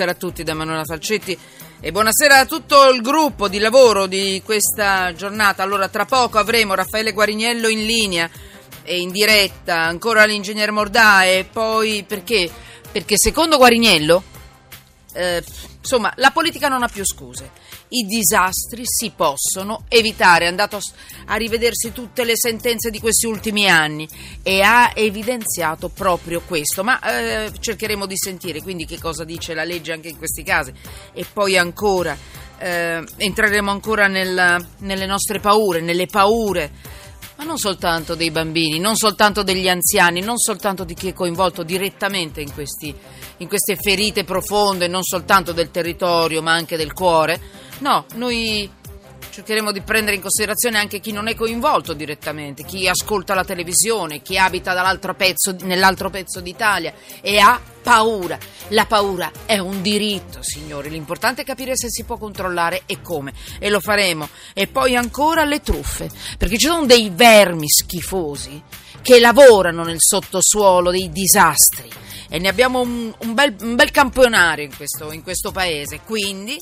buonasera a tutti da Manuela Falcetti e buonasera a tutto il gruppo di lavoro di questa giornata. Allora, tra poco avremo Raffaele Guarignello in linea e in diretta, ancora l'ingegnere Mordà e poi perché? Perché secondo Guarignello, eh, insomma, la politica non ha più scuse i disastri si possono evitare. È andato a rivedersi tutte le sentenze di questi ultimi anni e ha evidenziato proprio questo. Ma eh, cercheremo di sentire quindi che cosa dice la legge anche in questi casi. E poi ancora eh, entreremo ancora nella, nelle nostre paure, nelle paure ma non soltanto dei bambini, non soltanto degli anziani, non soltanto di chi è coinvolto direttamente in, questi, in queste ferite profonde, non soltanto del territorio ma anche del cuore, No, noi cercheremo di prendere in considerazione anche chi non è coinvolto direttamente, chi ascolta la televisione, chi abita pezzo, nell'altro pezzo d'Italia e ha paura. La paura è un diritto, signori. L'importante è capire se si può controllare e come. E lo faremo. E poi ancora le truffe, perché ci sono dei vermi schifosi che lavorano nel sottosuolo dei disastri. E ne abbiamo un, un, bel, un bel, campionario in questo, in questo paese. Quindi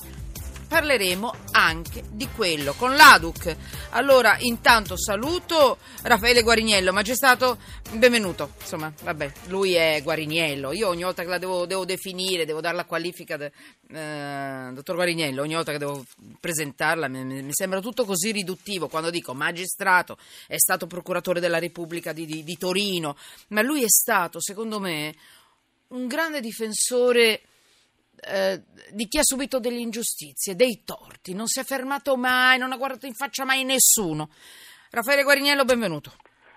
parleremo anche di quello con l'ADUC. Allora, intanto saluto Raffaele Guariniello, magistrato, benvenuto. Insomma, vabbè, lui è Guariniello. Io ogni volta che la devo, devo definire, devo dare la qualifica, de, eh, dottor Guariniello, ogni volta che devo presentarla mi, mi, sembra tutto così riduttivo. Quando dico magistrato, è stato procuratore della Repubblica di, di, di Torino, ma lui è stato, secondo me, un grande difensore eh, di chi ha subito delle ingiustizie, dei torti, non si è fermato mai, non ha guardato in faccia mai nessuno. Raffaele Guarignello, benvenuto.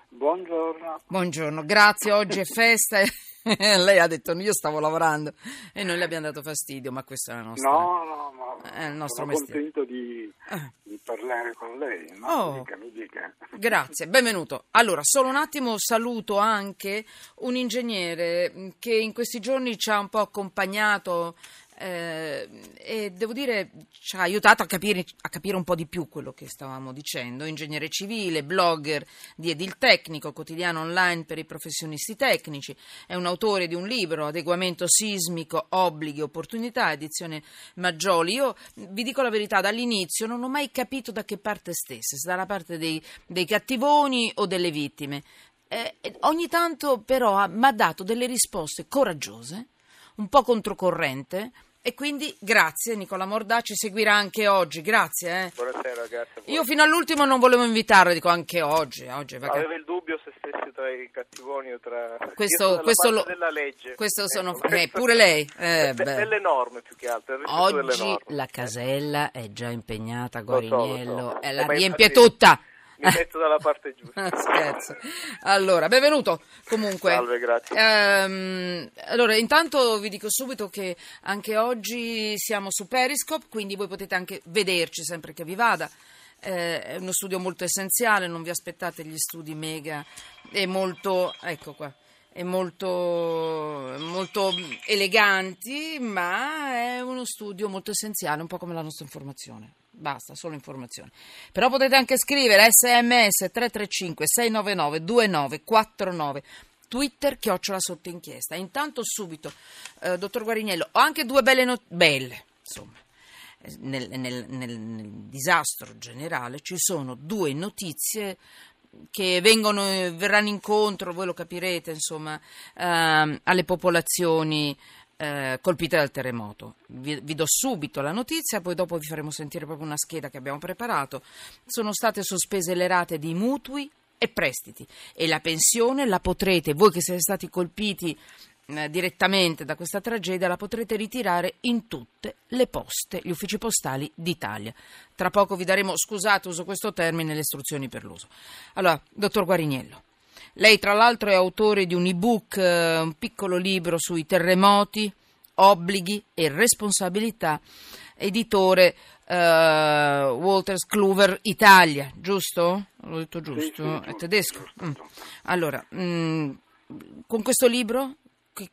Buongiorno. Buongiorno, grazie, oggi è festa. Lei ha detto io stavo lavorando e noi le abbiamo dato fastidio, ma questo è la nostra. No, no, no. È il nostro sono mestiere. contento di, Ah. di parlare con lei. No? Oh. Mi dica, mi dica. Grazie, benvenuto. Allora, solo un attimo saluto anche un ingegnere che in questi giorni ci ha un po' accompagnato eh, e devo dire ci ha aiutato a capire, a capire un po' di più quello che stavamo dicendo. Ingegnere civile, blogger di Edil Tecnico, quotidiano online per i professionisti tecnici, è un autore di un libro, Adeguamento sismico, obblighi, opportunità, edizione Maggioli. Io vi dico la verità, dall'inizio non ho mai capito da che parte stesse, se dalla parte dei, dei cattivoni o delle vittime. Eh, ogni tanto però mi ha dato delle risposte coraggiose, un po' controcorrente, e quindi grazie Nicola Mordà, ci seguirà anche oggi, grazie. eh. Buonasera, grazie. Io fino all'ultimo non volevo invitarlo, dico anche oggi. oggi vacanza. Avevo il dubbio se stessi tra i cattivoni o tra... Questo- questo lo- della legge. questo sono- Ecco, eh, pure lei? Eh, beh. delle norme più che altro, Oggi la casella è già impegnata, Lo so, so. Guariniello, la Eh, riempie tutta. Mi metto dalla parte giusta. Scherzo. Allora, benvenuto comunque. Salve, grazie. Ehm, allora, intanto vi dico subito che anche oggi siamo su Periscope, quindi voi potete anche vederci sempre che vi vada. Eh, è uno studio molto essenziale, non vi aspettate gli studi mega e molto, ecco qua, molto, molto eleganti, ma è uno studio molto essenziale, un po' come la nostra informazione. Basta, solo informazione. Però potete anche scrivere sms 335 699 2949 Twitter chiocciola sotto inchiesta. Intanto subito, eh, dottor Guariniello, ho anche due belle notizie, belle, insomma. Eh, Nel, nel- nel- nel disastro generale ci sono due notizie che vengono, verranno incontro, voi lo capirete, insomma, ehm, alle popolazioni eh, colpite dal terremoto. Vi, vi do subito la notizia, poi dopo vi faremo sentire proprio una scheda che abbiamo preparato. Sono state sospese le rate di mutui e prestiti e la pensione la potrete, voi che siete stati colpiti direttamente da questa tragedia, la potrete ritirare in tutte le poste, gli uffici postali d'Italia. Tra poco vi daremo, scusate, uso questo termine, le istruzioni per l'uso. Allora, dottor Guariniello. Lei tra l'altro è autore di un ebook, eh, un piccolo libro sui terremoti, obblighi e responsabilità, editore eh, Walters Kluwer Italia, giusto? L'ho detto giusto? È tedesco? Mm. Allora, mm, con questo libro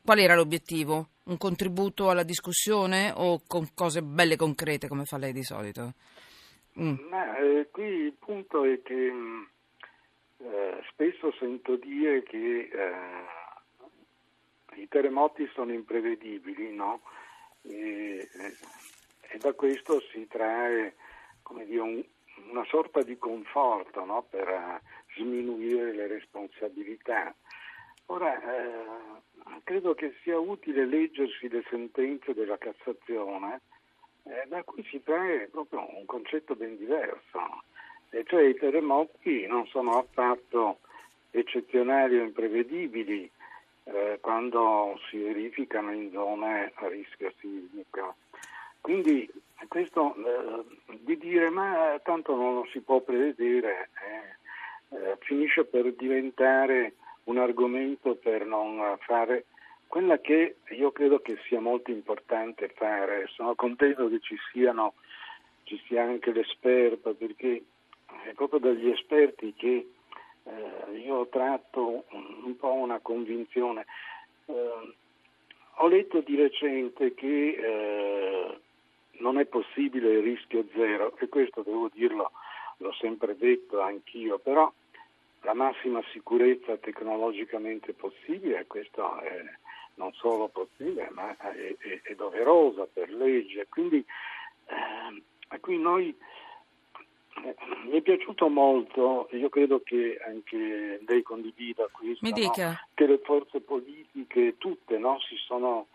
qual era l'obiettivo? Un contributo alla discussione o con cose belle concrete come fa lei di solito? Mm. Ma eh, qui il punto è che mh, eh, spesso sento dire che eh, i terremoti sono imprevedibili, no? E da questo si trae dire, un, una sorta di conforto no? per uh, sminuire le responsabilità. Ora, eh, credo che sia utile leggersi le sentenze della Cassazione, eh, da cui si trae proprio un concetto ben diverso, e cioè i terremoti non sono affatto eccezionali o imprevedibili eh, quando si verificano in zone a rischio sismico. Quindi questo eh, di dire ma tanto non lo si può prevedere eh, eh, finisce per diventare un argomento per non fare quella che io credo che sia molto importante fare. Sono contento che ci siano ci sia anche l'esperto perché è proprio dagli esperti che eh, io tratto un po' una convinzione. Eh, ho letto di recente che eh, non è possibile il rischio zero e questo devo dirlo, l'ho sempre detto anch'io, però la massima sicurezza tecnologicamente possibile, questo è non solo possibile ma è, è, è doverosa per legge. Quindi eh, qui noi eh, mi è piaciuto molto, io credo che anche lei condivida questo, no? che le forze politiche tutte no, si sono,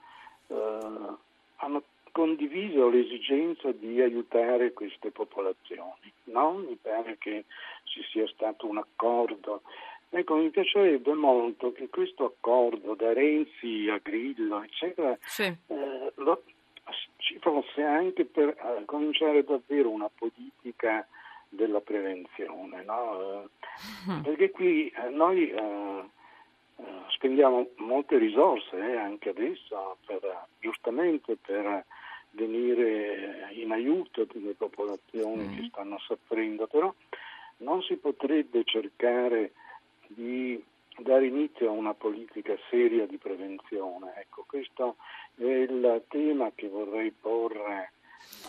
eh, hanno condiviso l'esigenza di aiutare queste popolazioni. No? Mi pare che ci sia stato un accordo. Ecco, mi piacerebbe molto che questo accordo da Renzi a Grillo, eccetera, sì. eh, lo, ci fosse anche per eh, cominciare davvero una politica della prevenzione, no? mm. perché qui eh, noi eh, eh, spendiamo molte risorse eh, anche adesso per, giustamente per venire in aiuto delle popolazioni mm. che stanno soffrendo, però non si potrebbe cercare di dare inizio a una politica seria di prevenzione. Ecco, questo è il tema che vorrei porre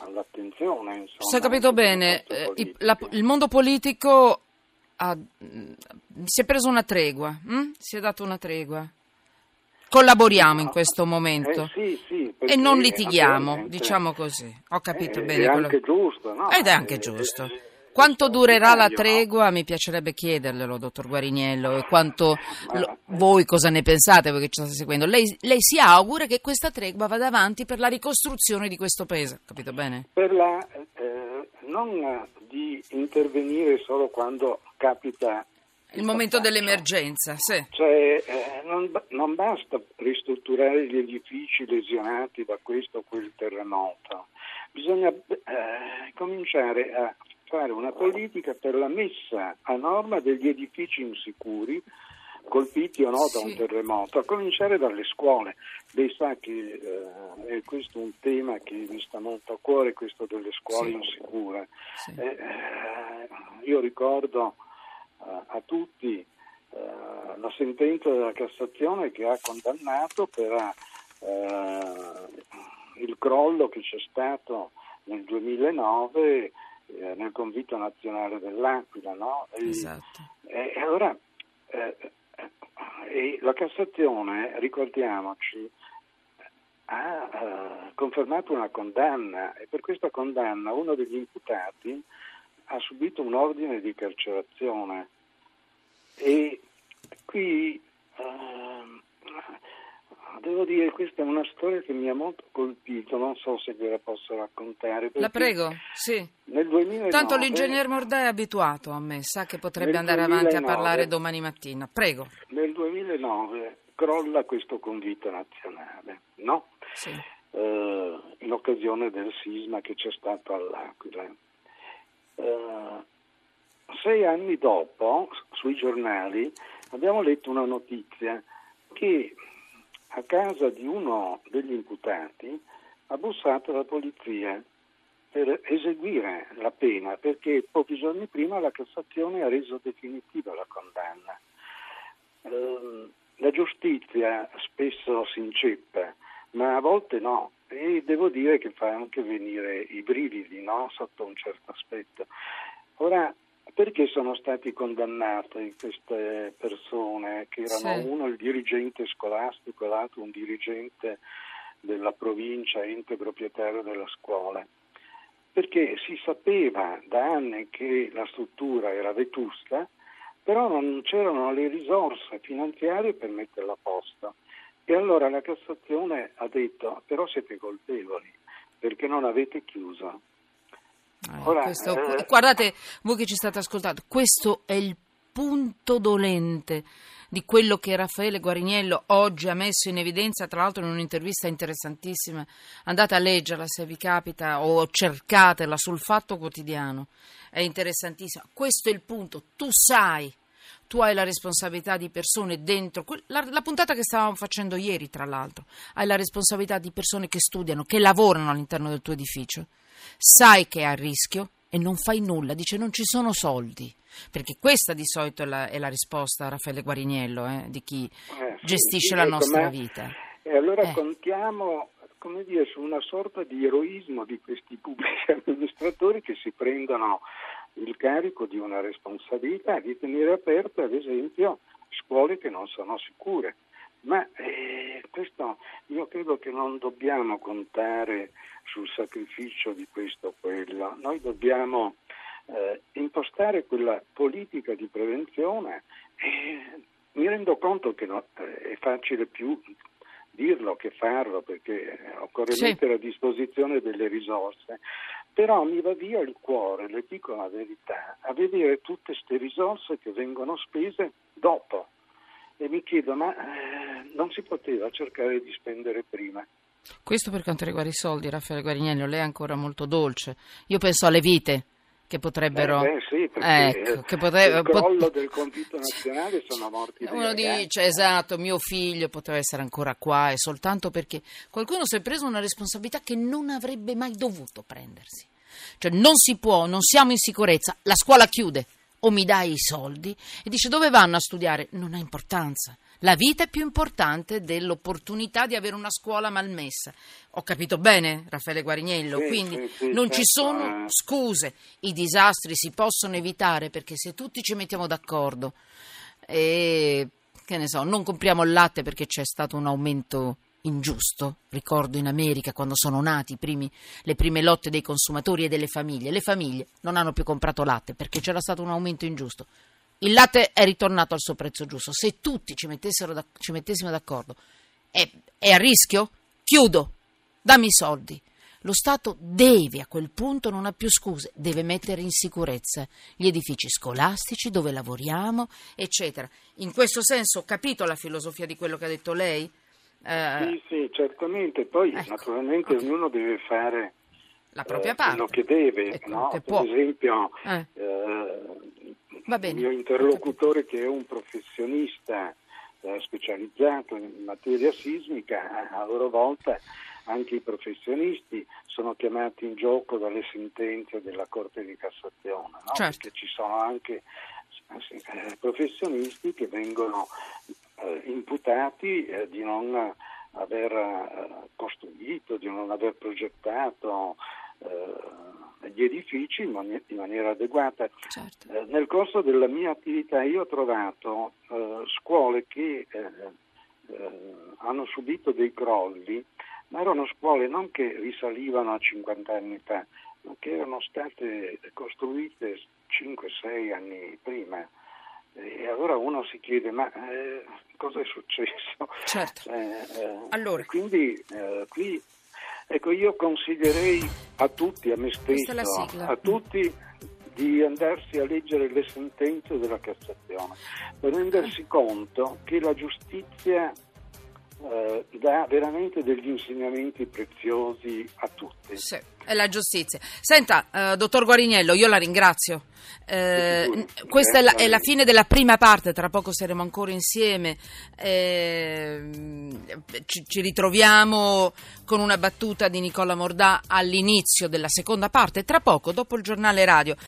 all'attenzione. Insomma, Se ho capito bene, eh, la, il mondo politico ha, si è preso una tregua, hm? si è dato una tregua. Collaboriamo in questo momento eh, sì, sì, e non litighiamo, diciamo così. Ho capito bene. È quello... anche giusto, no? Ed è anche giusto. Quanto durerà la tregua? Mi piacerebbe chiederglielo, dottor Guariniello, e quanto lo, voi cosa ne pensate, voi che ci state seguendo. Lei, lei, si augura che questa tregua vada avanti per la ricostruzione di questo paese, capito bene? Per la, eh, non di intervenire solo quando capita il momento dell'emergenza, sì. Cioè, eh, non, non, basta ristrutturare gli edifici lesionati da questo o quel terremoto, bisogna eh, cominciare a fare una politica per la messa a norma degli edifici insicuri colpiti o no da un terremoto, a cominciare dalle scuole. Lei sa che eh, è questo un tema che mi sta molto a cuore, questo delle scuole sì. insicure. Sì. Eh, eh, io ricordo a tutti eh, la sentenza della Cassazione che ha condannato per eh, il crollo che c'è stato nel 2009 eh, nel convito nazionale dell'Aquila, no? E, esatto. E, allora eh, e la Cassazione, ricordiamoci, ha eh, confermato una condanna e per questa condanna uno degli imputati ha subito un ordine di carcerazione e qui eh, devo dire questa è una storia che mi ha molto colpito, non so se ve la posso raccontare. La prego, sì. Nel 2009, Tanto l'ingegner Mordà è abituato a me, sa che potrebbe andare 2009, avanti a parlare domani mattina. Prego. Nel 2009 crolla questo convito nazionale, no? Sì. Uh, in occasione del sisma che c'è stato all'Aquila. Uh, sei anni dopo, sui giornali, abbiamo letto una notizia che a casa di uno degli imputati ha bussato la polizia per eseguire la pena perché pochi giorni prima la Cassazione ha reso definitiva la condanna. Ehm, la giustizia spesso si inceppa, ma a volte no, e devo dire che fa anche venire i brividi no? sotto un certo aspetto. Ora, perché sono stati condannati queste persone, che erano sì. uno il dirigente scolastico e l'altro un dirigente della provincia, ente proprietario della scuola? perché si sapeva da anni che la struttura era vetusta, però non c'erano le risorse finanziarie per metterla a posto. E allora la Cassazione ha detto, però siete colpevoli, perché non avete chiuso. Eh, Ora, questo, eh, guardate, voi che ci state ascoltando, questo è il punto dolente di quello che Raffaele Guariniello oggi ha messo in evidenza, tra l'altro in un'intervista interessantissima. Andate a leggerla se vi capita o cercatela sul Fatto Quotidiano. È interessantissima. Questo è il punto. Tu sai tu hai la responsabilità di persone dentro, la, la, puntata che stavamo facendo ieri tra l'altro, hai la responsabilità di persone che studiano, che lavorano all'interno del tuo edificio, sai che è a rischio e non fai nulla, dice non ci sono soldi. Perché questa di solito è la, è la risposta Raffaele Guariniello, eh, di chi eh, sì, gestisce sì, la nostra vita. E allora eh. contiamo come dire, su una sorta di eroismo di questi pubblici amministratori che si prendono il carico di una responsabilità di tenere aperte, ad esempio, scuole che non sono sicure. Ma eh, questo io credo che non dobbiamo contare sul sacrificio di questo o quello, noi dobbiamo eh, impostare quella politica di prevenzione e mi rendo conto che no, eh, è facile più dirlo che farlo perché occorre sì. mettere a disposizione delle risorse, però mi va via il cuore, le dico la verità, a vedere tutte queste risorse che vengono spese dopo e mi chiedo ma eh, non si poteva cercare di spendere prima. Questo per quanto riguarda i soldi, Raffaele Guarignello, lei è ancora molto dolce. Io penso alle vite che potrebbero... Eh beh, sì, ecco, che potrebbe, il crollo pot... del conflitto nazionale sono morti Uno dice, esatto, mio figlio poteva essere ancora qua e soltanto perché qualcuno si è preso una responsabilità che non avrebbe mai dovuto prendersi. Cioè non si può, non siamo in sicurezza, la scuola chiude o mi dai i soldi e dice dove vanno a studiare? Non ha importanza. La vita è più importante dell'opportunità di avere una scuola malmessa. Ho capito bene, Raffaele Guarignello? Sì, Quindi sì, sì, non certo. ci sono scuse. I disastri si possono evitare perché se tutti ci mettiamo d'accordo e che ne so, non compriamo il latte perché c'è stato un aumento ingiusto. Ricordo in America quando sono nati primi, le prime lotte dei consumatori e delle famiglie. Le famiglie non hanno più comprato latte perché c'era stato un aumento ingiusto. Il latte è ritornato al suo prezzo giusto. Se tutti ci, da, ci mettessimo d'accordo, è, è a rischio? Chiudo, dammi i soldi. Lo Stato deve, a quel punto non ha più scuse, deve mettere in sicurezza gli edifici scolastici dove lavoriamo, eccetera. In questo senso ho capito la filosofia di quello che ha detto lei? Eh, sì, sì, certamente. Poi ecco, naturalmente okay. ognuno deve fare la propria eh, parte. quello che deve. Ecco, no? che per esempio, eh. Il mio interlocutore che è un professionista eh, specializzato in materia sismica, a loro volta anche i professionisti sono chiamati in gioco dalle sentenze della Corte di Cassazione, no? certo. perché ci sono anche eh, professionisti che vengono eh, imputati eh, di non aver eh, costruito, di non aver progettato gli edifici in, man- in maniera adeguata. Certo. Eh, nel corso della mia attività io ho trovato eh, scuole che eh, hanno subito dei crolli, ma erano scuole non che risalivano a 50 anni fa, ma che erano state costruite 5-6 anni prima. E allora uno si chiede, ma eh, cosa è successo? Certo. Eh, eh, allora. Quindi eh, qui, ecco, io consiglierei a tutti, a me stesso, a tutti di andarsi a leggere le sentenze della Cassazione per rendersi conto che la giustizia eh, dà veramente degli insegnamenti preziosi a tutti. Sì, è la giustizia. Senta, eh, dottor Guariniello, io la ringrazio. Eh, questa è la, è la, fine della prima parte, tra poco saremo ancora insieme. Eh, ci, ci, ritroviamo con una battuta di Nicola Mordà all'inizio della seconda parte, tra poco, dopo il giornale radio.